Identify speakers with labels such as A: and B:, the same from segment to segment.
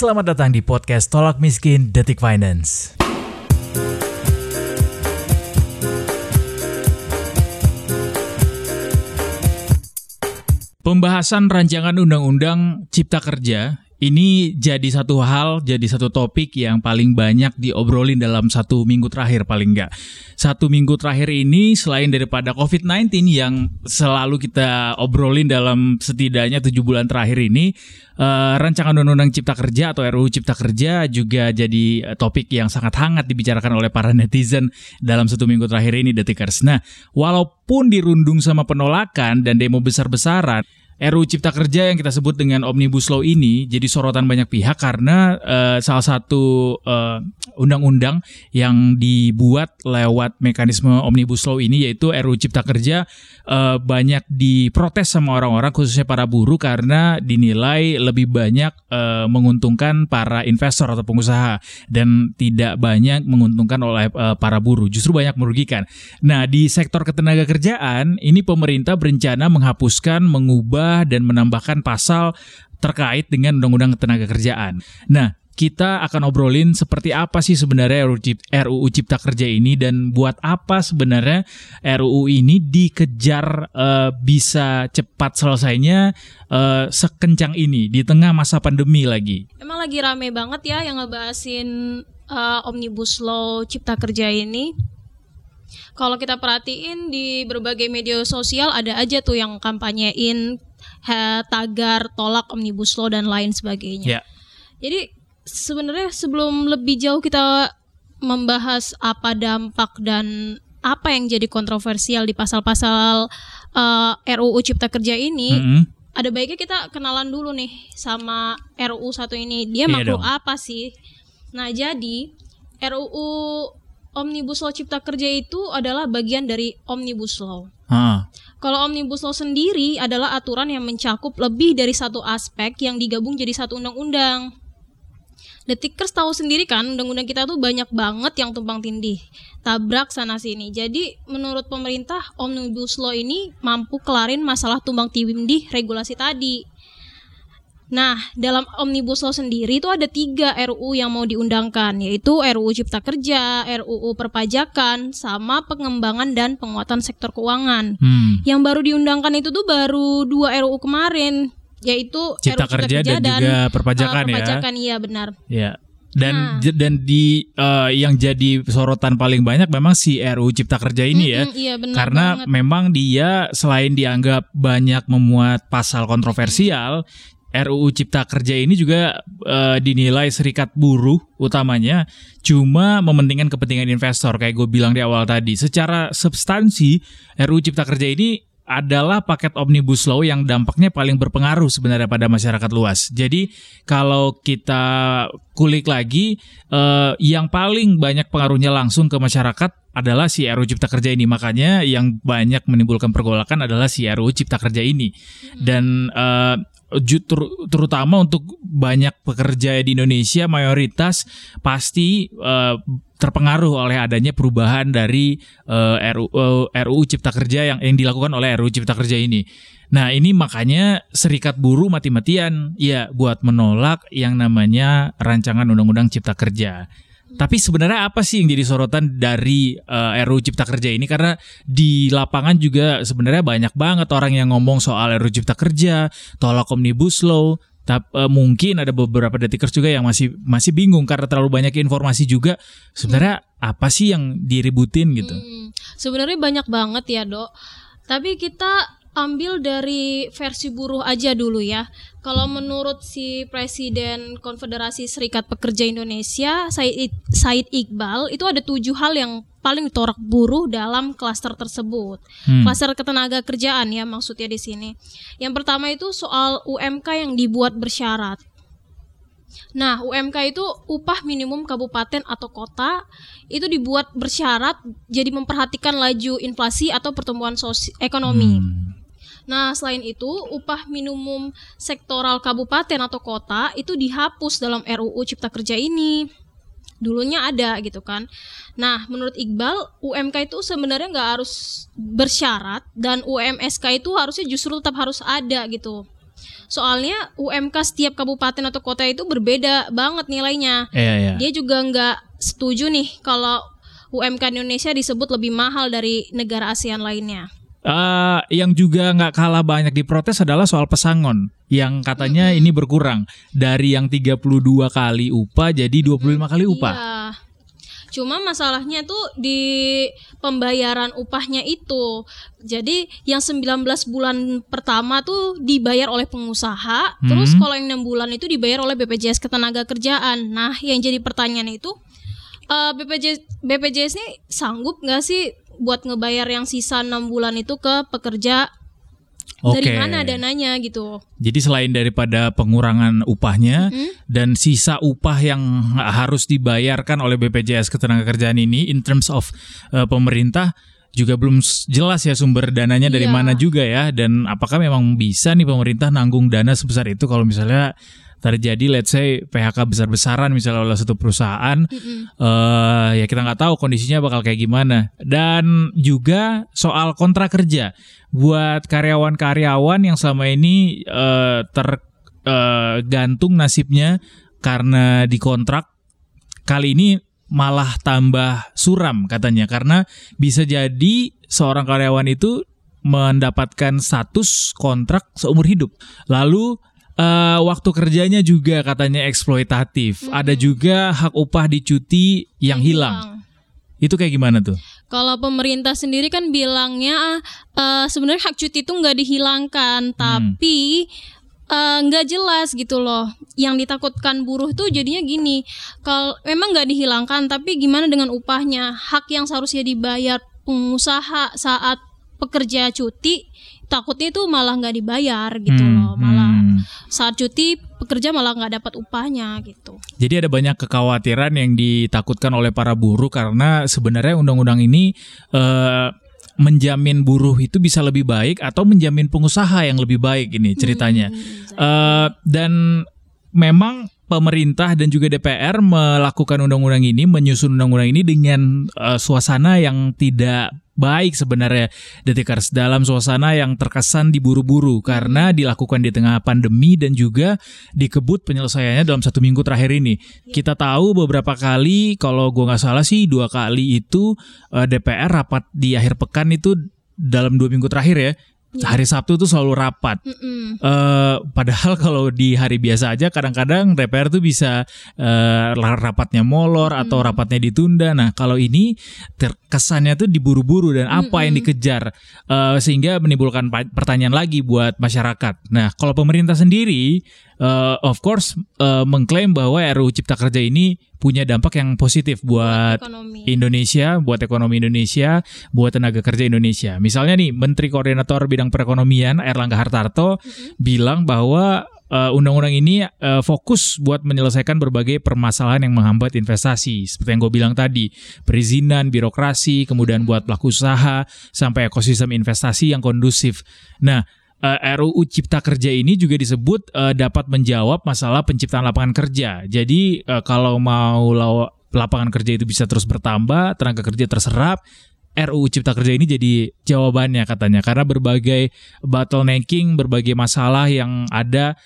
A: Selamat datang di podcast Tolak Miskin Detik Finance. Pembahasan rancangan undang-undang Cipta Kerja ini jadi satu hal, jadi satu topik yang paling banyak diobrolin dalam satu minggu terakhir paling enggak. Satu minggu terakhir ini selain daripada COVID-19 yang selalu kita obrolin dalam setidaknya tujuh bulan terakhir ini, uh, rancangan undang-undang Cipta Kerja atau RUU Cipta Kerja juga jadi topik yang sangat hangat dibicarakan oleh para netizen dalam satu minggu terakhir ini, Detikers. Nah, walaupun dirundung sama penolakan dan demo besar-besaran, RUU Cipta Kerja yang kita sebut dengan Omnibus Law ini jadi sorotan banyak pihak karena uh, salah satu undang undang-undang yang dibuat lewat mekanisme Omnibus Law ini yaitu RUU Cipta Kerja uh, banyak diprotes sama orang-orang khususnya para buruh karena dinilai lebih banyak uh, menguntungkan para investor atau pengusaha dan tidak banyak menguntungkan oleh uh, para buruh, justru banyak merugikan. Nah, di sektor ketenaga kerjaan ini pemerintah berencana menghapuskan mengubah dan menambahkan pasal terkait dengan Undang-Undang Tenaga Kerjaan. Nah, kita akan obrolin seperti apa sih sebenarnya RUU Cipta Kerja ini dan buat apa sebenarnya RUU ini dikejar uh, bisa cepat selesainya uh, sekencang ini di tengah masa pandemi lagi.
B: Emang lagi rame banget ya yang ngebahasin uh, Omnibus Law Cipta Kerja ini. Kalau kita perhatiin di berbagai media sosial ada aja tuh yang kampanyein tagar tolak omnibus law dan lain sebagainya. Yeah. Jadi sebenarnya sebelum lebih jauh kita membahas apa dampak dan apa yang jadi kontroversial di pasal-pasal uh, eh, RUU Cipta Kerja ini, mm -hmm. ada baiknya kita kenalan dulu nih sama RUU satu ini. Dia yeah, makhluk dong. apa sih? Nah, jadi RUU Omnibus Law Cipta Kerja itu adalah bagian dari Omnibus Law. Ha. Kalau Omnibus Law sendiri adalah aturan yang mencakup lebih dari satu aspek yang digabung jadi satu undang-undang. Detikers tahu sendiri kan, undang-undang kita tuh banyak banget yang tumpang tindih, tabrak sana sini. Jadi menurut pemerintah Omnibus Law ini mampu kelarin masalah tumpang tindih regulasi tadi. Nah, dalam Omnibus Law sendiri itu ada tiga RUU yang mau diundangkan, yaitu RUU Cipta Kerja, RUU Perpajakan, sama pengembangan dan penguatan sektor keuangan. Hmm. Yang baru diundangkan itu tuh baru dua RUU kemarin, yaitu
A: Cipta, RUU Cipta Kerja, Kerja dan, dan juga Perpajakan, uh,
B: perpajakan ya. Iya benar.
A: Ya. Dan nah. dan di uh, yang jadi sorotan paling banyak memang si RUU Cipta Kerja ini mm -hmm, ya. Iya, benar Karena banget. memang dia selain dianggap banyak memuat pasal kontroversial, RUU Cipta Kerja ini juga uh, dinilai serikat buruh utamanya cuma mementingkan kepentingan investor kayak gue bilang di awal tadi. Secara substansi RUU Cipta Kerja ini adalah paket omnibus law yang dampaknya paling berpengaruh sebenarnya pada masyarakat luas. Jadi kalau kita kulik lagi, uh, yang paling banyak pengaruhnya langsung ke masyarakat adalah si RUU Cipta Kerja ini. Makanya yang banyak menimbulkan pergolakan adalah si RUU Cipta Kerja ini. Dan uh, terutama untuk banyak pekerja di Indonesia mayoritas pasti uh, terpengaruh oleh adanya perubahan dari uh, RUU, uh, RUU Cipta Kerja yang yang dilakukan oleh RUU Cipta Kerja ini. Nah, ini makanya serikat buruh mati-matian ya buat menolak yang namanya rancangan undang-undang Cipta Kerja. Tapi sebenarnya apa sih yang jadi sorotan dari uh, eh, RUU Cipta Kerja ini? Karena di lapangan juga sebenarnya banyak banget orang yang ngomong soal RUU Cipta Kerja, tolak Omnibus Law, tapi uh, mungkin ada beberapa detikers juga yang masih masih bingung karena terlalu banyak informasi juga. Sebenarnya hmm. apa sih yang diributin gitu? Hmm,
B: sebenarnya banyak banget ya, Dok. Tapi kita ambil dari versi buruh aja dulu ya. Kalau menurut si Presiden Konfederasi Serikat Pekerja Indonesia, Said, Said Iqbal, itu ada tujuh hal yang paling ditorak buruh dalam klaster tersebut. Hmm. Klaster ketenaga kerjaan ya maksudnya di sini. Yang pertama itu soal UMK yang dibuat bersyarat. Nah, UMK itu upah minimum kabupaten atau kota itu dibuat bersyarat jadi memperhatikan laju inflasi atau pertumbuhan ekonomi. Hmm. Nah, selain itu, upah minimum sektoral kabupaten atau kota itu dihapus dalam RUU Cipta Kerja ini. Dulunya ada gitu kan. Nah, menurut Iqbal, UMK itu sebenarnya nggak harus bersyarat dan UMSK itu harusnya justru tetap harus ada gitu. Soalnya UMK setiap kabupaten atau kota itu berbeda banget nilainya.
A: Iya, iya.
B: Dia juga nggak setuju nih kalau UMK Indonesia disebut lebih mahal dari negara ASEAN lainnya.
A: Uh, yang juga nggak kalah banyak diprotes adalah soal pesangon yang katanya -hmm. ini berkurang dari yang 32 kali upah jadi 25 kali upah.
B: Iya. Cuma masalahnya tuh di pembayaran upahnya itu. Jadi yang 19 bulan pertama tuh dibayar oleh pengusaha, hmm. terus kalau yang 6 bulan itu dibayar oleh BPJS Ketenagakerjaan. Nah, yang jadi pertanyaan itu uh, BPJS BPJS ini sanggup nggak sih buat ngebayar yang sisa 6 bulan itu ke pekerja Okay. Dari mana dananya gitu?
A: Jadi selain daripada pengurangan upahnya mm-hmm. dan sisa upah yang harus dibayarkan oleh BPJS Ketenagakerjaan ini in terms of uh, pemerintah juga belum jelas ya sumber dananya dari yeah. mana juga ya dan apakah memang bisa nih pemerintah nanggung dana sebesar itu kalau misalnya terjadi let's say PHK besar-besaran misalnya oleh satu perusahaan mm -hmm. uh, ya kita nggak tahu kondisinya bakal kayak gimana dan juga soal kontrak kerja buat karyawan-karyawan yang selama ini uh, tergantung uh, nasibnya karena dikontrak kali ini malah tambah suram katanya karena bisa jadi seorang karyawan itu mendapatkan status kontrak seumur hidup. Lalu uh, waktu kerjanya juga katanya eksploitatif. Hmm. Ada juga hak upah di cuti yang hilang. hilang. Itu kayak gimana tuh?
B: Kalau pemerintah sendiri kan bilangnya uh, sebenarnya hak cuti itu nggak dihilangkan, hmm. tapi nggak uh, jelas gitu loh. Yang ditakutkan buruh tuh jadinya gini, kalau memang nggak dihilangkan, tapi gimana dengan upahnya? Hak yang seharusnya dibayar pengusaha saat pekerja cuti takutnya itu malah nggak dibayar gitu hmm, loh malah hmm. saat cuti pekerja malah nggak dapat upahnya gitu
A: jadi ada banyak kekhawatiran yang ditakutkan oleh para buruh karena sebenarnya undang-undang ini uh, menjamin buruh itu bisa lebih baik atau menjamin pengusaha yang lebih baik ini ceritanya. Hmm, uh, dan memang pemerintah dan juga DPR melakukan undang-undang ini, menyusun undang-undang ini dengan uh, suasana yang tidak baik sebenarnya Detikers dalam suasana yang terkesan diburu-buru karena dilakukan di tengah pandemi dan juga dikebut penyelesaiannya dalam satu minggu terakhir ini. Kita tahu beberapa kali kalau gue nggak salah sih dua kali itu uh, eh, DPR rapat di akhir pekan itu dalam dua minggu terakhir ya Ya. Hari Sabtu tuh selalu rapat. Mm Uh, padahal kalau di hari biasa aja kadang-kadang DPR tuh bisa uh, rapatnya molor mm. atau rapatnya ditunda. Nah kalau ini terkesannya tuh diburu-buru dan apa mm yang dikejar uh, sehingga menimbulkan pertanyaan lagi buat masyarakat. Nah kalau pemerintah sendiri uh, of course uh, mengklaim bahwa RUU Cipta Kerja ini punya dampak yang positif buat, buat Indonesia, buat ekonomi Indonesia, buat tenaga kerja Indonesia. Misalnya nih Menteri Koordinator Bidang Perekonomian Erlangga Hartarto mm-hmm. bilang bahwa uh, undang-undang ini uh, fokus buat menyelesaikan berbagai permasalahan yang menghambat investasi. Seperti yang gue bilang tadi, perizinan, birokrasi, kemudian buat pelaku usaha, sampai ekosistem investasi yang kondusif. Nah, uh, eh, RUU Cipta Kerja ini juga disebut uh, dapat menjawab masalah penciptaan lapangan kerja. Jadi uh, kalau mau lapangan kerja itu bisa terus bertambah, tenaga kerja terserap, RUU Cipta Kerja ini jadi jawabannya katanya karena berbagai bottlenecking, berbagai masalah yang ada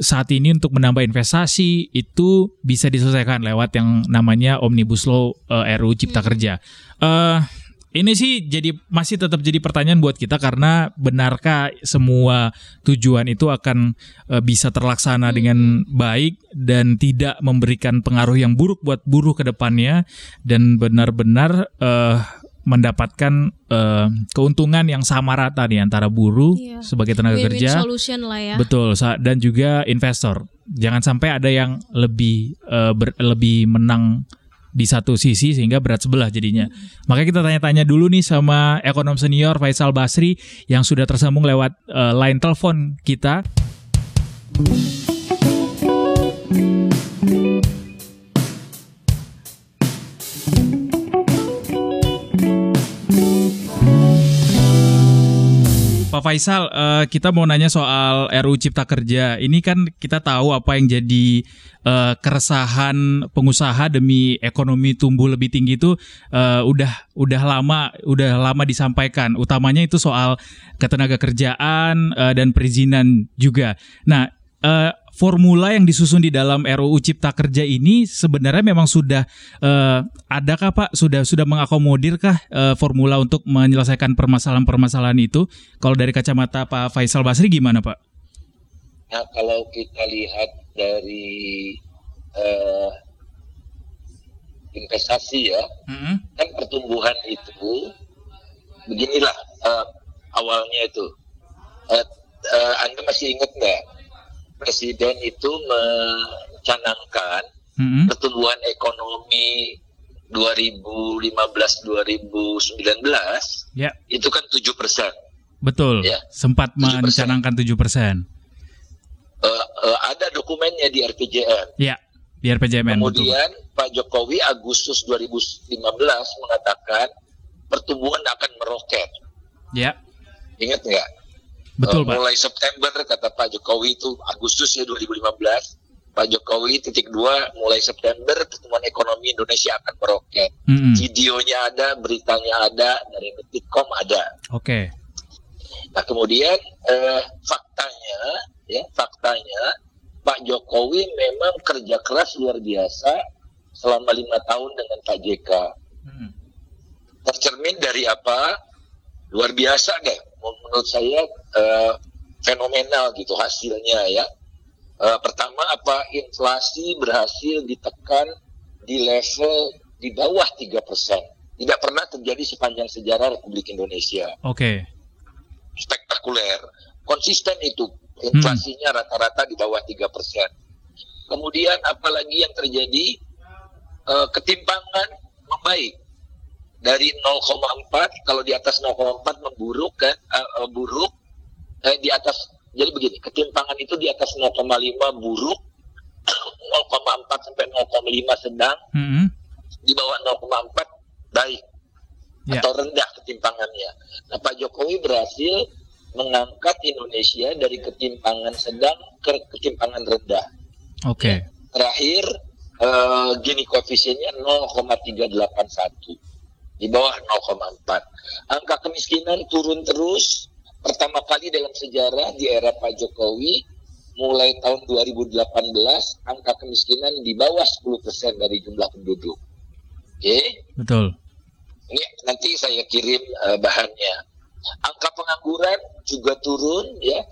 A: saat ini untuk menambah investasi itu bisa diselesaikan lewat yang namanya Omnibus Law uh, RUU Cipta Kerja. Uh, ini sih jadi masih tetap jadi pertanyaan buat kita karena benarkah semua tujuan itu akan uh, bisa terlaksana dengan baik dan tidak memberikan pengaruh yang buruk buat buruh ke depannya dan benar-benar uh, mendapatkan uh, keuntungan yang sama rata nih antara buruh iya. sebagai tenaga Win-win kerja,
B: lah ya.
A: betul, dan juga investor. Jangan sampai ada yang lebih uh, ber, lebih menang di satu sisi sehingga berat sebelah jadinya. Makanya kita tanya-tanya dulu nih sama ekonom senior Faisal Basri yang sudah tersambung lewat uh, line telepon kita. Pak Faisal, uh, kita mau nanya soal RUU Cipta Kerja. Ini kan kita tahu apa yang jadi uh, keresahan pengusaha demi ekonomi tumbuh lebih tinggi itu uh, udah udah lama udah lama disampaikan. Utamanya itu soal ketenaga kerjaan uh, dan perizinan juga. Nah, uh, formula yang disusun di dalam RUU Cipta Kerja ini sebenarnya memang sudah uh, adakah Pak sudah sudah mengakomodirkah uh, formula untuk menyelesaikan permasalahan-permasalahan itu? Kalau dari kacamata Pak Faisal Basri gimana Pak?
C: Nah kalau kita lihat dari uh, investasi ya, mm-hmm. kan pertumbuhan itu beginilah uh, awalnya itu. Uh, uh, anda masih ingat nggak presiden itu mencanangkan mm-hmm. pertumbuhan ekonomi 2015-2019
A: ya.
C: itu kan tujuh persen.
A: Betul. Ya. Sempat 7%. mencanangkan tujuh persen.
C: Uh, uh, ada dokumennya di RPJM.
A: Ya, di RPJM.
C: Kemudian betul. Pak Jokowi Agustus 2015 mengatakan pertumbuhan akan meroket.
A: Ya.
C: Ingat nggak?
A: Betul, uh,
C: Pak. Mulai September kata Pak Jokowi itu Agustus ya 2015. Pak Jokowi titik dua mulai September pertumbuhan ekonomi Indonesia akan meroket. Mm -hmm. Videonya ada, beritanya ada, dari detikcom ada.
A: Oke. Okay.
C: Nah kemudian eh, faktanya, ya faktanya Pak Jokowi memang kerja keras luar biasa selama lima tahun dengan Pak JK. Hmm. Tercermin dari apa? Luar biasa deh menurut saya uh, fenomenal gitu hasilnya ya. Uh, pertama apa inflasi berhasil ditekan di level di bawah tiga persen. Tidak pernah terjadi sepanjang sejarah Republik Indonesia.
A: Oke. Okay.
C: Spektakuler. Konsisten itu inflasinya hmm. rata-rata di bawah tiga persen. Kemudian apalagi yang terjadi uh, ketimpangan membaik dari 0,4 kalau di atas 0,4 memburuk kan uh, uh, buruk eh, di atas jadi begini ketimpangan itu di atas 0,5 buruk 0,4 sampai 0,5 sedang mm -hmm. di bawah 0,4 baik yeah. atau rendah ketimpangannya. Nah Pak Jokowi berhasil mengangkat Indonesia dari ketimpangan sedang ke ketimpangan rendah.
A: Oke. Okay.
C: Terakhir uh, gini koefisiennya 0,381 di bawah 0,4. Angka kemiskinan turun terus. Pertama kali dalam sejarah di era Pak Jokowi, mulai tahun 2018, angka kemiskinan di bawah 10% dari jumlah penduduk. Oke? Okay?
A: Betul.
C: Ini nanti saya kirim uh, bahannya. Angka pengangguran juga turun ya,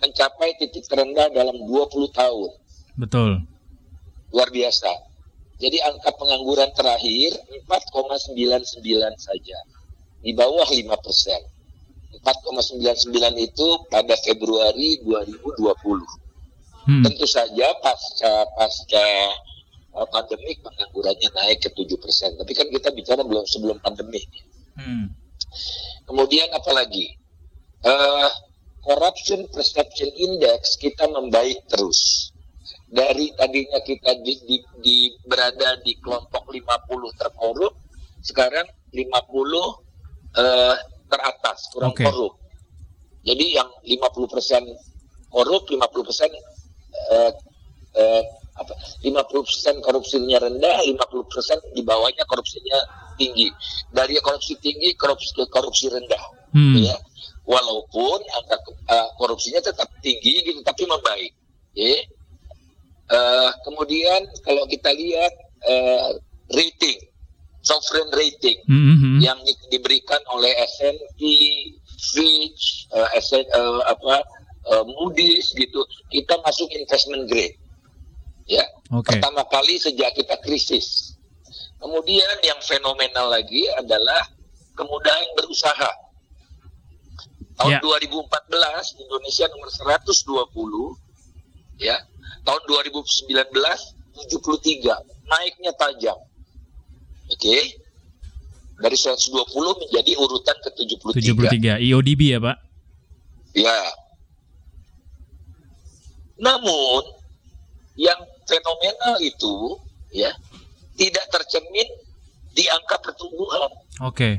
C: mencapai titik terendah dalam 20 tahun.
A: Betul.
C: Luar biasa. Jadi angka pengangguran terakhir 4,99 saja. Di bawah 5 persen. 4,99 itu pada Februari 2020. Hmm. Tentu saja pasca pasca uh, pandemi penganggurannya naik ke 7 persen. Tapi kan kita bicara belum sebelum pandemi. Hmm. Kemudian apalagi? Uh, corruption perception index kita membaik terus dari tadinya kita di, di, di berada di kelompok 50 terkorup sekarang 50 uh, teratas kurang okay. korup. Jadi yang 50% korup, 50% uh, uh, apa 50% korupsinya rendah, 50% di bawahnya korupsinya tinggi. Dari korupsi tinggi korupsi ke korupsi rendah. Hmm. Ya. Walaupun angka uh, korupsinya tetap tinggi gitu tapi membaik. Ya Uh, kemudian kalau kita lihat uh, rating, sovereign rating mm-hmm. yang di, diberikan oleh S&P, Fitch, uh, SN, uh, apa uh, Moody's gitu, kita masuk investment grade. Ya, okay. pertama kali sejak kita krisis. Kemudian yang fenomenal lagi adalah kemudahan berusaha. Tahun yeah. 2014 Indonesia nomor 120 ya tahun 2019 73 naiknya tajam. Oke. Okay? dari 120 menjadi urutan ke 73
A: 73 IODB ya Pak?
C: Ya. Namun yang fenomenal itu ya tidak tercermin di angka pertumbuhan.
A: Oke. Okay.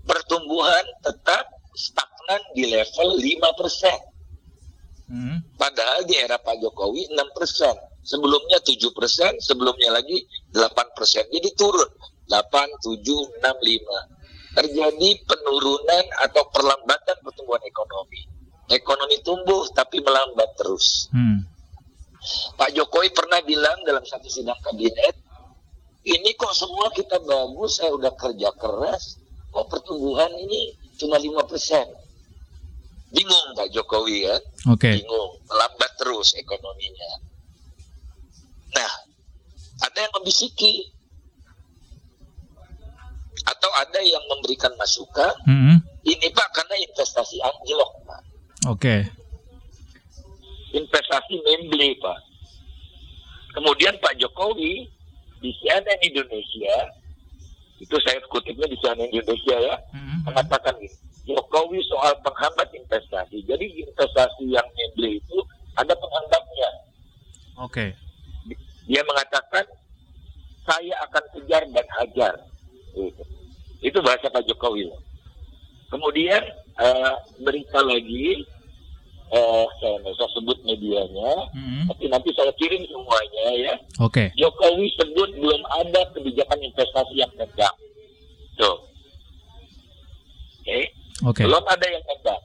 C: pertumbuhan tetap stagnan di level 5 persen. Hmm. Padahal di era Pak Jokowi 6 persen. Sebelumnya 7 persen, sebelumnya lagi 8 persen. Jadi turun 8, 7, 6, 5. Terjadi penurunan atau perlambatan pertumbuhan ekonomi. Ekonomi tumbuh tapi melambat terus. Hmm. Pak Jokowi pernah bilang dalam satu sidang kabinet, ini kok semua kita bagus, saya udah kerja keras, kok pertumbuhan ini cuma lima persen. Bingung Pak Jokowi ya,
A: okay.
C: bingung, melambat terus ekonominya. Nah, ada yang membisiki, atau ada yang memberikan masukan, mm -hmm. ini Pak karena investasi anjlok Pak.
A: Oke. Okay.
C: Investasi membeli Pak. Kemudian Pak Jokowi di CNN Indonesia itu saya kutipnya di CNN Indonesia ya mm-hmm. mengatakan ini Jokowi soal penghambat investasi. Jadi investasi yang membeli itu ada penghambatnya.
A: Oke. Okay.
C: Dia mengatakan saya akan kejar dan hajar. Itu, itu bahasa Pak Jokowi. Kemudian uh, berita lagi eh, saya nggak usah sebut medianya, hmm. tapi nanti saya kirim semuanya ya.
A: Oke. Okay.
C: Jokowi sebut belum ada kebijakan investasi yang tegak. Tuh. Oke. Okay.
A: Okay.
C: Belum ada yang tegak.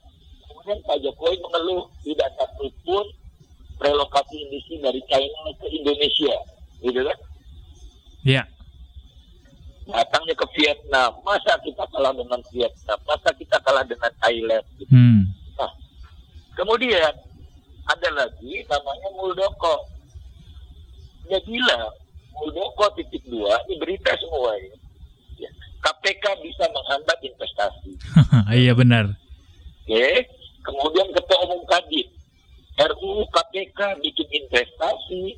C: Kemudian Pak Jokowi mengeluh tidak satu pun relokasi industri dari China ke Indonesia, gitu kan?
A: Iya. Yeah.
C: Datangnya ke Vietnam, masa kita kalah dengan Vietnam, masa kita kalah dengan Thailand, gitu.
A: Hmm
C: Kemudian ada lagi namanya Muldoko. Dia bilang Muldoko titik dua, ini berita semua ini. Ya, KPK bisa menghambat.
A: Iya benar.
C: Oke, kemudian Ketua Umum Kadin, RUU KPK bikin investasi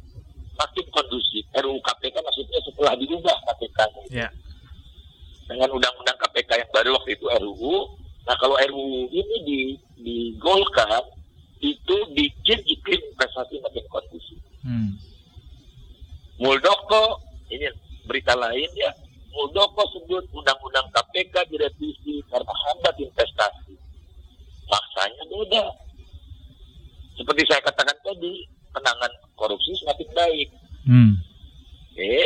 C: makin kondusif. RUU KPK maksudnya setelah dirubah KPK.
A: Ya.
C: Dengan undang-undang KPK yang baru waktu itu RUU. Nah kalau RUU ini di digolkan itu bikin iklim investasi makin kondusif. Hmm. Muldoko ini berita lain ya. Muldoko sebut undang-undang KPK direvisi karena hambat investasi. Maksanya beda. Seperti saya katakan tadi, penanganan korupsi semakin baik.
A: Hmm.
C: Oke. Okay.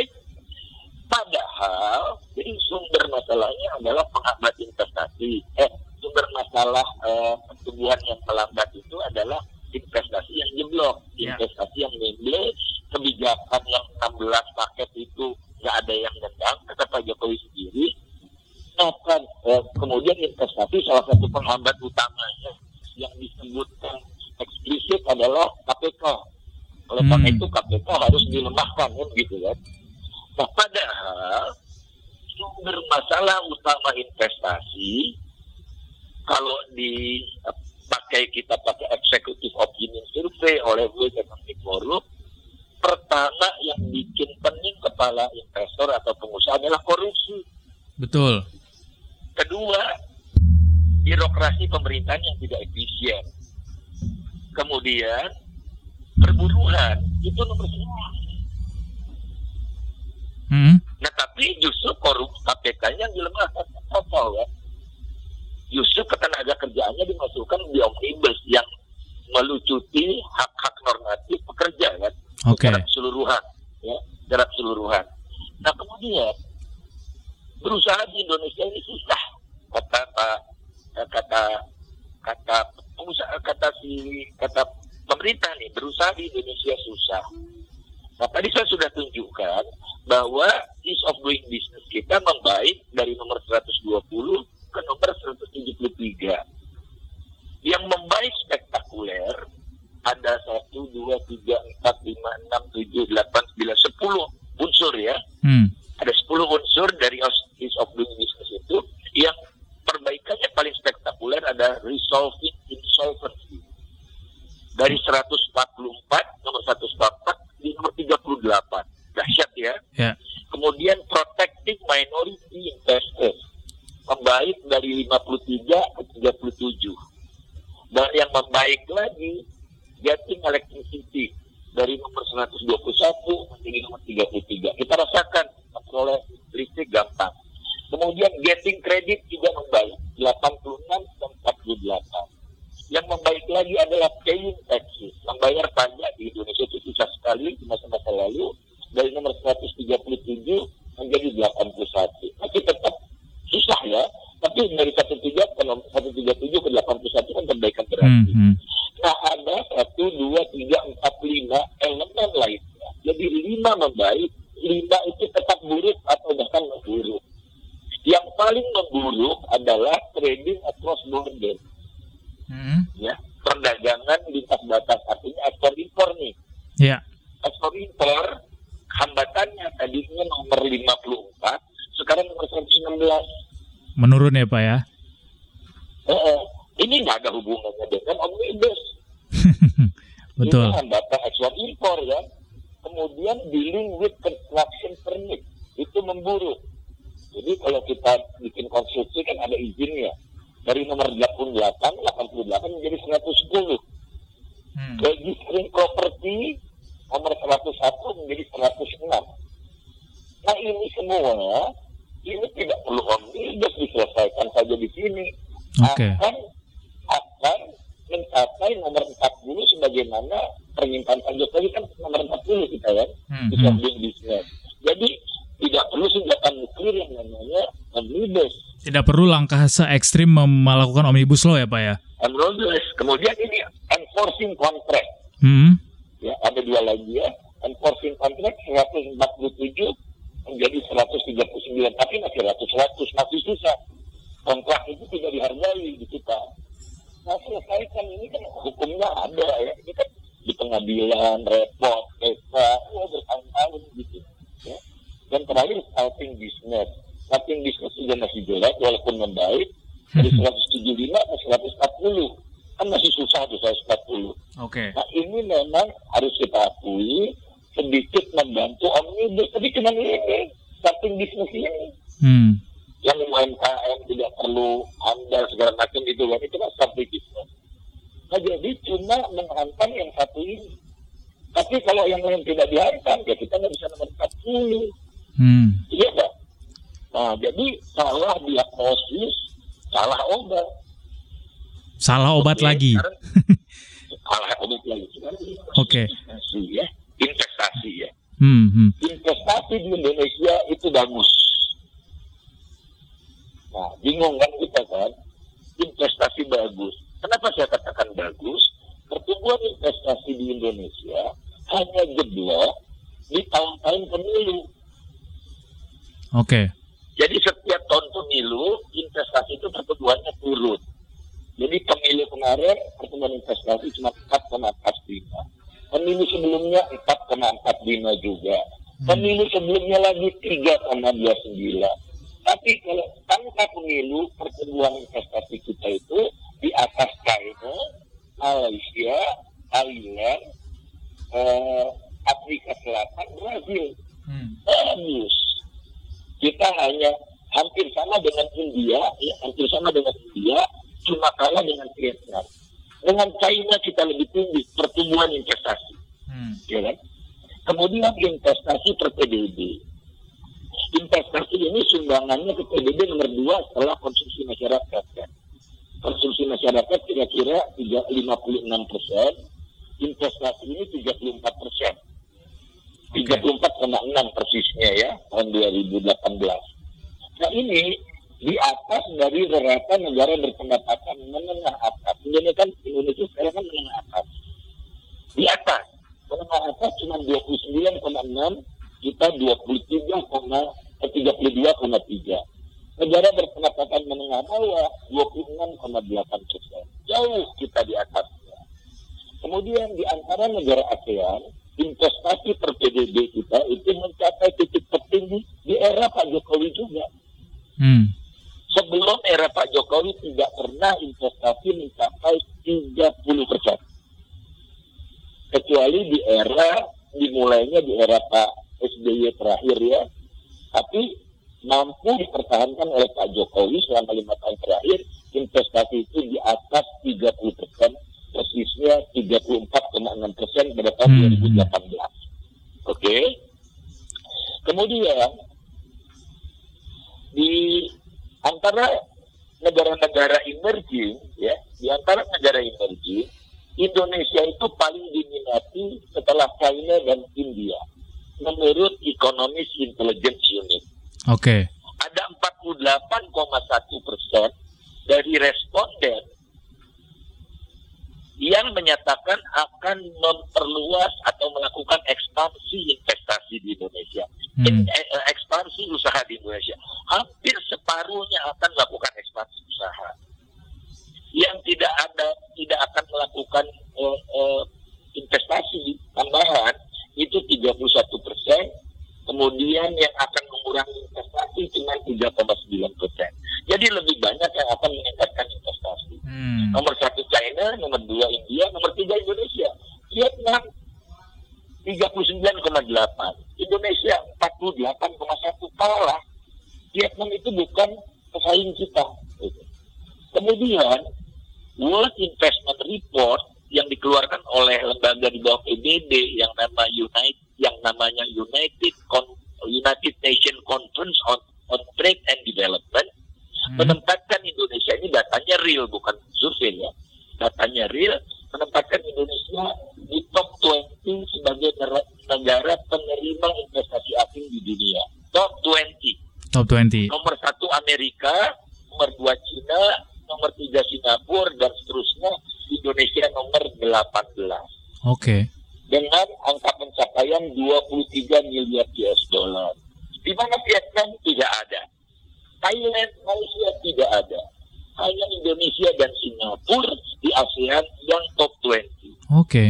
C: Padahal, jadi sumber masalahnya adalah penghambat investasi. Eh, sumber masalah uh, pertumbuhan yang melambat itu adalah investasi yang jeblok, yeah. investasi yang memble, kebijakan yang 16 paket itu nggak ada yang nendang, kata Pak Jokowi sendiri. Akan uh, kemudian investasi salah satu penghambat utamanya yang disebutkan eksplisit adalah KPK. Oleh karena hmm. itu KPK harus dilemahkan, kan gitu kan. Nah, padahal sumber masalah utama investasi kalau dipakai kita pakai executive opinion survey oleh World Economic Forum, pertama yang bikin pening kepala investor atau pengusaha adalah korupsi.
A: Betul.
C: Kedua, birokrasi pemerintahan yang tidak efisien. Kemudian, perburuan itu nomor semua.
A: Hmm.
C: Nah, tapi justru korup KPK yang dilemahkan total ya justru ketenaga kerjaannya dimasukkan di omnibus yang melucuti hak-hak normatif pekerja kan
A: okay.
C: secara keseluruhan ya secara keseluruhan nah kemudian berusaha di Indonesia ini susah kata pak kata kata pengusaha kata si kata pemerintah nih berusaha di Indonesia susah nah tadi saya sudah tunjukkan bahwa ease of doing business kita membaik dari nomor 120 ke nomor 173. Yang membaik spektakuler ada 1, 2, 3, 4, 5, 6, 7, 8, 137 ke 81 kan perbaikan berarti. Mm hmm. Nah ada 1, 2, 3, 4, 5 elemen lainnya. Jadi 5 membaik, 5 itu tetap buruk atau bahkan memburuk. Yang paling memburuk adalah trading across border. Mm Hmm. Ya, perdagangan lintas batas artinya ekspor impor nih.
A: Ya. Yeah.
C: Ekspor impor hambatannya tadinya nomor 54, sekarang nomor 116.
A: Menurun ya Pak ya? Betul.
C: Ini hambatan ekspor impor ya. Kemudian dealing with construction permit itu memburuk. Jadi kalau kita bikin konstruksi kan ada izinnya. Dari nomor 88, 88 menjadi 110. Hmm. Registering property nomor 101 menjadi 106. Nah ini semua ini tidak perlu omnibus diselesaikan saja di sini. Okay. Akan akan mencapai nomor 40 sebagaimana permintaan Pak Jokowi kan nomor 40 kita kan hmm. di hmm. bisnis. Jadi tidak perlu senjata nuklir yang namanya omnibus.
A: Tidak perlu langkah se ekstrim melakukan omnibus law ya Pak ya?
C: Omnibus. Kemudian ini enforcing contract.
A: Hmm
C: ya ada dua lagi ya enforcing contract 147 menjadi 139 tapi masih 100 100 masih susah kontrak itu tidak dihargai di kita nah selesaikan ini kan hukumnya ada ya pengadilan repot pesta ya bertahun-tahun gitu ya dan terakhir starting business starting business juga masih jelek walaupun membaik dari 175 ke 140 kan masih susah tuh 140. Oke.
A: Okay.
C: Nah ini memang harus kita akui sedikit membantu omnibus. Tapi cuma ini starting bisnis ini.
A: Hmm.
C: Yang UMKM tidak perlu andal segala macam itu kan itu kan bisnis. Nah jadi cuma menghantam yang satu ini. Tapi kalau yang lain tidak dihantam ya kita nggak bisa nomor 40.
A: Hmm.
C: Iya Pak. Nah jadi salah diagnosis, salah obat.
A: Salah obat Oke, lagi.
C: salah obat lagi.
A: Oke.
C: Investasi ya, investasi ya.
A: Hmm, hmm.
C: Investasi di Indonesia itu bagus. Nah, bingung kan kita kan? Investasi bagus. Kenapa saya katakan bagus? Pertumbuhan investasi di Indonesia hanya jeblok di tahun-tahun pemilu.
A: Oke. Okay.
C: Jadi setiap tahun pemilu investasi itu pertumbuhannya turun. Jadi pemilu kemarin pertumbuhan investasi cuma 4,45. Pemilu sebelumnya 4,45 juga. Hmm. Pemilu sebelumnya lagi 3,29. Tapi kalau tanpa pemilu pertumbuhan investasi kita itu di atas China, Malaysia, Thailand, eh, Afrika Selatan, Brazil. Hmm. Bagus. Kita hanya hampir sama dengan India, ya, hampir sama dengan India, cuma kalah dengan Vietnam. Dengan China kita lebih tinggi pertumbuhan investasi. Hmm. Ya kan? Kemudian investasi per PDB. Investasi ini sumbangannya ke PDB nomor dua setelah konsumsi masyarakat. Kan? Konsumsi masyarakat kira-kira 56 persen, investasi ini 34 persen. 34,6 persisnya ya tahun 2018. Nah ini di atas dari rata negara berpendapatan menengah atas. Indonesia kan Indonesia sekarang kan menengah atas. Di atas menengah atas cuma 29,6 kita 23,32,3. Eh, negara berpendapatan menengah bawah 26,8 persen. Jauh kita di atasnya. Kemudian di antara negara ASEAN, investasi per PDB kita itu mencapai titik tertinggi di era Pak Jokowi juga.
A: Hmm
C: sebelum era Pak Jokowi tidak pernah investasi mencapai 30 persen. Kecuali di era dimulainya di era Pak SBY terakhir ya. Tapi mampu dipertahankan oleh Pak Jokowi selama lima tahun terakhir investasi itu di atas 30 persen, persisnya 34,6 persen pada tahun hmm. 2018. Oke. Okay? Kemudian di antara negara-negara emerging ya di antara negara emerging Indonesia itu paling diminati setelah China dan India menurut Economist Intelligence Unit.
A: Oke. Okay.
C: Ada 48,1 persen dari responden yang menyatakan akan memperluas atau melakukan ekspansi investasi di Indonesia. Hmm. Eh, eh, ekspansi usaha di Indonesia. Hampir separuhnya akan melakukan ekspansi usaha. Yang tidak ada tidak akan melakukan uh, uh, investasi tambahan itu 31 persen. Kemudian yang akan mengurangi investasi cuma 3,9 persen. Jadi lebih banyak yang akan meningkatkan investasi. Hmm. Nomor satu China, nomor dua India, nomor tiga Indonesia. Vietnam 39,8. Indonesia 48,1 kalah. Vietnam itu bukan pesaing kita. Kemudian World Investment Report yang dikeluarkan oleh lembaga di bawah PBB yang nama United yang namanya United Con United Nation Conference on, on Trade and Development hmm. menempatkan Indonesia ini datanya real bukan survei ya. Datanya real menempatkan Indonesia di top 20 sebagai negara penerima investasi asing di dunia. Top 20
A: top 20
C: nomor satu Amerika nomor dua Cina nomor tiga Singapura dan seterusnya. Indonesia nomor 18 oke.
A: okay.
C: dengan angka pencapaian 23 miliar US dollar di mana Vietnam tidak ada Thailand, Malaysia tidak ada. Hanya Indonesia dan Singapura di ASEAN yang top 20. Oke.
A: Okay.
C: Oke.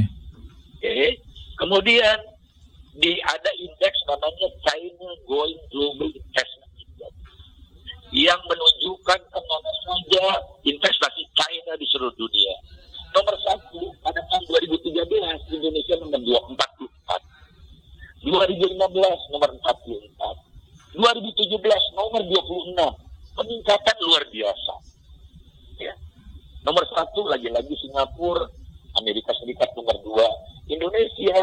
C: Okay. Kemudian di ada indeks namanya China Going Global Investment Index yang menunjukkan ke mana saja investasi China di seluruh dunia. Nomor satu pada tahun 2013 Indonesia nomor 244. 2015 nomor 44. 2017 nomor 26 peningkatan luar biasa ya nomor satu lagi-lagi Singapura Amerika Serikat nomor dua Indonesia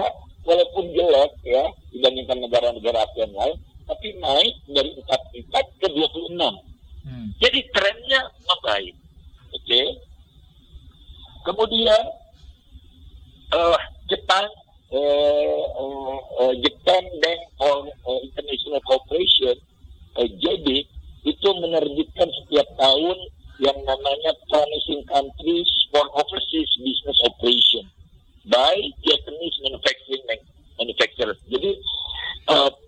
C: walaupun jelek ya dibandingkan negara-negara ASEAN lain tapi naik dari 44 ke 26 hmm. jadi trennya membaik oke okay? kemudian uh, Jepang uh, uh, Japan Bank for uh, International Cooperation uh, JB itu menerbitkan setiap tahun yang namanya Promising Countries for Overseas Business Operation by Japanese Manufacturing Manufacturers. Jadi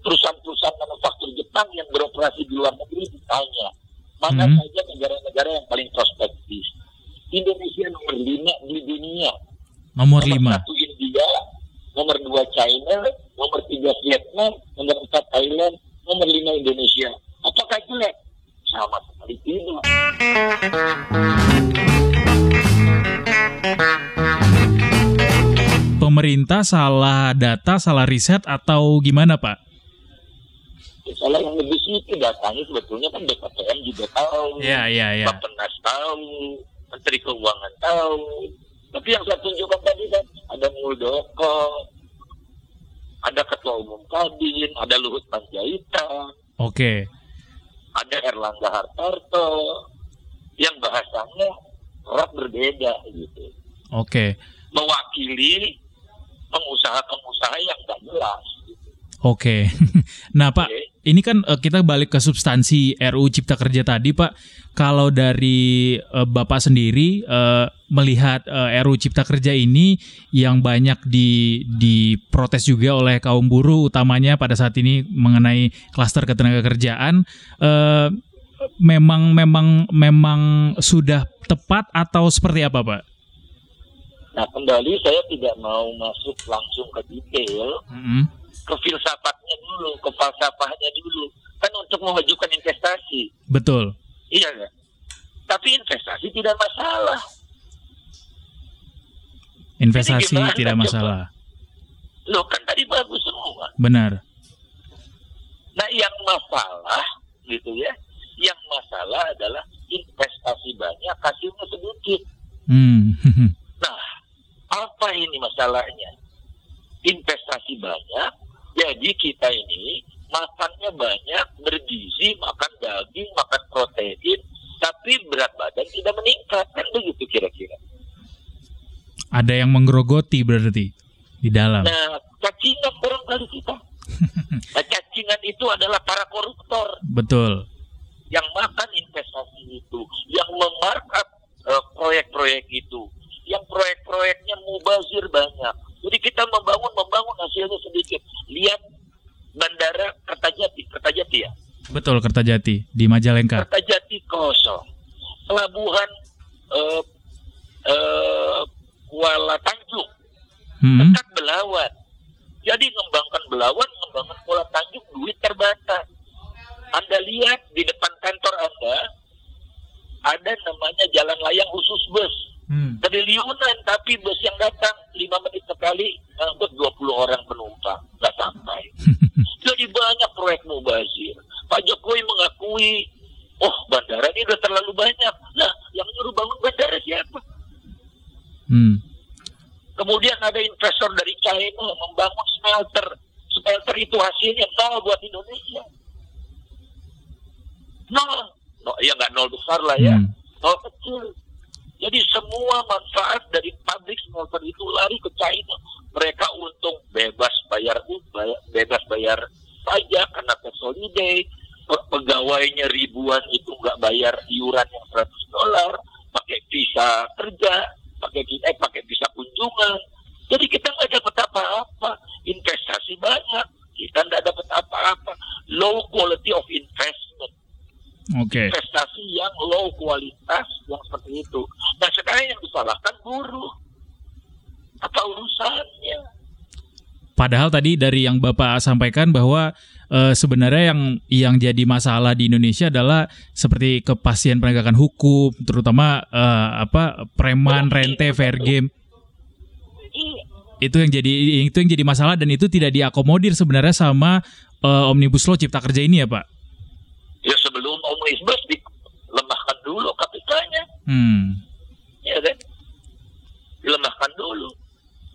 C: perusahaan-perusahaan manufaktur Jepang yang beroperasi di luar negeri ditanya mana hmm. saja negara-negara yang paling prospektif. Indonesia nomor lima di dunia.
A: Nomor, lima.
C: Satu India, nomor dua China, nomor tiga Vietnam, nomor empat Thailand, nomor lima Indonesia. Apakah jelek? Sama
A: Pemerintah salah data, salah riset atau gimana Pak?
C: Salah yang lebih itu datanya sebetulnya kan BKPM juga tahu,
A: ya, ya, ya.
C: Bapenas tahu, Menteri Keuangan tahu, tapi yang saya tunjukkan tadi kan ada Muldoko, ada Ketua Umum Kadin, ada Luhut Panjaitan.
A: Oke. Okay.
C: Ada Erlangga Hartarto yang bahasanya kerap berbeda gitu.
A: Oke. Okay.
C: Mewakili pengusaha-pengusaha yang tak jelas.
A: Oke. Okay. nah, Pak, okay ini kan uh, kita balik ke substansi RU Cipta Kerja tadi, Pak. Kalau dari uh, Bapak sendiri uh, melihat uh, RU Cipta Kerja ini yang banyak di diprotes juga oleh kaum buruh, utamanya pada saat ini mengenai klaster ketenaga kerjaan, uh, memang memang memang sudah tepat atau seperti apa, Pak?
C: Nah, kembali saya tidak mau masuk langsung ke detail. Mm -hmm ke filsafatnya dulu, ke falsafahnya dulu. Kan untuk memajukan investasi.
A: Betul.
C: Iya kan? Tapi investasi tidak masalah.
A: Investasi tidak masalah.
C: Loh kan tadi bagus semua.
A: Benar.
C: Nah yang masalah gitu ya, yang masalah adalah investasi banyak, hasilnya sedikit.
A: Hmm.
C: nah, apa ini masalahnya? Investasi banyak, jadi kita ini makannya banyak, bergizi, makan daging, makan protein, tapi berat badan tidak meningkat. Kan begitu kira-kira.
A: Ada yang menggerogoti berarti di dalam.
C: Nah, cacingan kali kita. Nah, cacingan itu adalah para koruptor.
A: Betul.
C: Yang makan investasi itu, yang memarkup uh, proyek-proyek itu, yang proyek-proyeknya mubazir banyak. Jadi kita membangun, membangun hasilnya sedikit. Lihat bandara Kertajati, Kertajati ya.
A: Betul, Kertajati di Majalengka.
C: Kertajati kosong. Pelabuhan uh, uh, Kuala Tanjung hmm. dekat Belawan. Jadi mengembangkan Belawan, mengembangkan Kuala Tanjung, duit terbatas. Anda lihat di depan kantor Anda ada namanya jalan layang khusus bus. Hmm. Triliunan tapi bus yang datang lima menit sekali untuk 20 orang penumpang nggak sampai. Jadi banyak proyek mubazir. Pak Jokowi mengakui, oh bandara ini udah terlalu banyak. Nah, yang nyuruh bangun bandara siapa? Hmm. Kemudian ada investor dari China membangun smelter. Smelter itu hasilnya nol buat Indonesia. Nol. No, ya nggak nol besar lah ya. Hmm. Nol kecil. Jadi semua manfaat dari pabrik smelter itu lari ke China. Mereka untung bebas bayar bebas bayar pajak karena tax holiday. Pegawainya ribuan itu nggak bayar iuran yang 100 dolar, pakai visa kerja, pakai eh pakai visa kunjungan. Jadi kita nggak dapat apa-apa. Investasi banyak, kita nggak dapat apa-apa. Low quality of investment.
A: Okay.
C: Investasi yang low kualitas yang seperti itu. Nah sekarang yang disalahkan buruh. Apa urusannya?
A: Padahal tadi dari yang Bapak sampaikan bahwa e, sebenarnya yang yang jadi masalah di Indonesia adalah seperti kepastian penegakan hukum, terutama e, apa preman, rente, fair game. Itu yang jadi itu yang jadi masalah dan itu tidak diakomodir sebenarnya sama e, omnibus law cipta kerja ini ya Pak.
C: Ya sebelum omnibus dilemahkan dulu KPK-nya.
A: Hmm.
C: Ya kan? Dilemahkan dulu.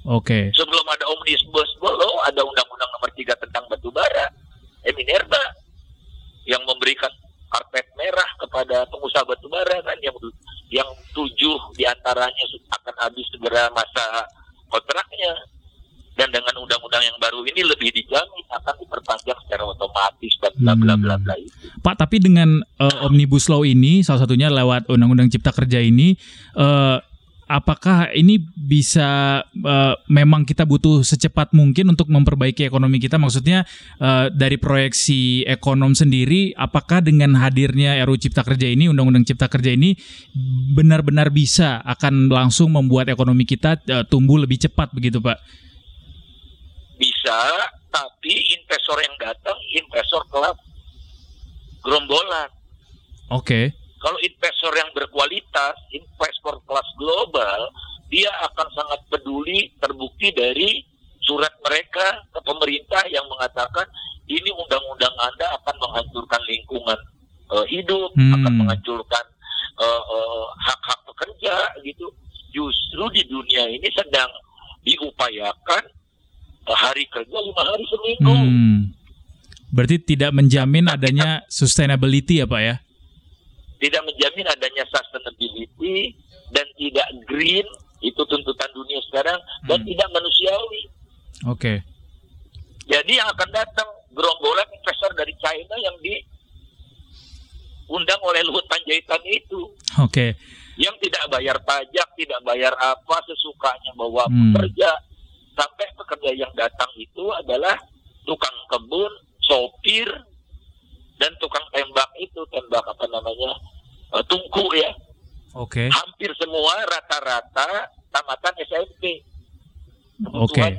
A: Oke. Okay.
C: Sebelum ada omnibus law, ada undang-undang nomor 3 tentang batu bara, Eminerba yang memberikan karpet merah kepada pengusaha batu bara kan yang yang tujuh di antaranya akan habis segera masa kontraknya dan dengan undang-undang yang baru ini lebih dijamin akan diperpanjang secara otomatis dan bla bla bla bla itu.
A: Pak, tapi dengan uh, omnibus law ini salah satunya lewat undang-undang cipta kerja ini uh, apakah ini bisa uh, memang kita butuh secepat mungkin untuk memperbaiki ekonomi kita? Maksudnya uh, dari proyeksi ekonom sendiri, apakah dengan hadirnya RUU Cipta Kerja ini, Undang-Undang Cipta Kerja ini benar-benar bisa akan langsung membuat ekonomi kita uh, tumbuh lebih cepat begitu, Pak?
C: Bisa, tapi investor yang datang investor kelas gerombolan.
A: Oke. Okay
C: kalau investor yang berkualitas, investor kelas global, dia akan sangat peduli terbukti dari surat mereka ke pemerintah yang mengatakan ini undang-undang Anda akan menghancurkan lingkungan uh, hidup, hmm. akan menghancurkan uh, uh, hak-hak pekerja gitu. Justru di dunia ini sedang diupayakan uh, hari kerja lima hari seminggu. Hmm.
A: Berarti tidak menjamin adanya sustainability ya Pak ya?
C: Tidak menjamin adanya sustainability dan tidak green itu tuntutan dunia sekarang hmm. dan tidak manusiawi.
A: Oke. Okay.
C: Jadi yang akan datang gerombolan investor dari China yang diundang oleh Luhut Panjaitan itu.
A: Oke. Okay.
C: Yang tidak bayar pajak, tidak bayar apa sesukanya bahwa hmm. pekerja sampai pekerja yang datang itu adalah tukang kebun, sopir, dan tukang tembak itu tembak apa namanya uh, tungku ya.
A: Oke. Okay.
C: Hampir semua rata-rata tamatan SMP.
A: Oke. Okay.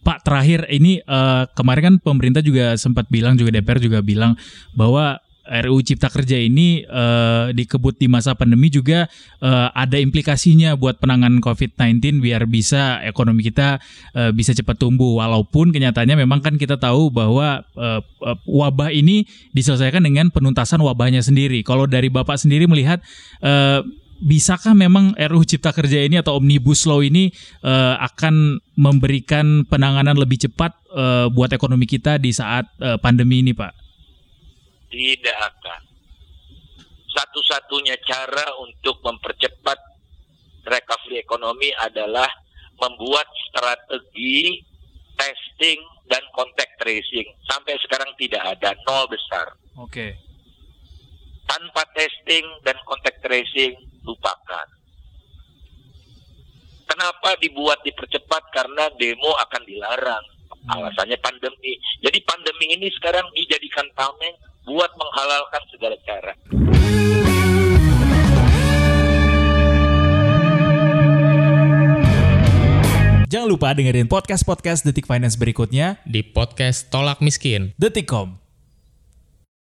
A: Pak terakhir ini uh, kemarin kan pemerintah juga sempat bilang juga DPR juga bilang bahwa RUU Cipta Kerja ini uh, dikebut di masa pandemi juga uh, ada implikasinya buat penanganan COVID-19 biar bisa ekonomi kita uh, bisa cepat tumbuh. Walaupun kenyataannya memang kan kita tahu bahwa uh, uh, wabah ini diselesaikan dengan penuntasan wabahnya sendiri. Kalau dari Bapak sendiri melihat uh, bisakah memang RUU Cipta Kerja ini atau Omnibus Law ini uh, akan memberikan penanganan lebih cepat uh, buat ekonomi kita di saat uh, pandemi ini, Pak?
C: Tidak akan. Satu-satunya cara untuk mempercepat recovery ekonomi adalah membuat strategi testing dan kontak tracing sampai sekarang tidak ada nol besar.
A: Oke. Okay.
C: Tanpa testing dan kontak tracing lupakan. Kenapa dibuat dipercepat? Karena demo akan dilarang. Hmm. Alasannya pandemi. Jadi pandemi ini sekarang dijadikan tameng buat menghalalkan segala cara.
A: Jangan lupa dengerin podcast-podcast Detik Finance berikutnya
D: di podcast Tolak Miskin.
A: Detikcom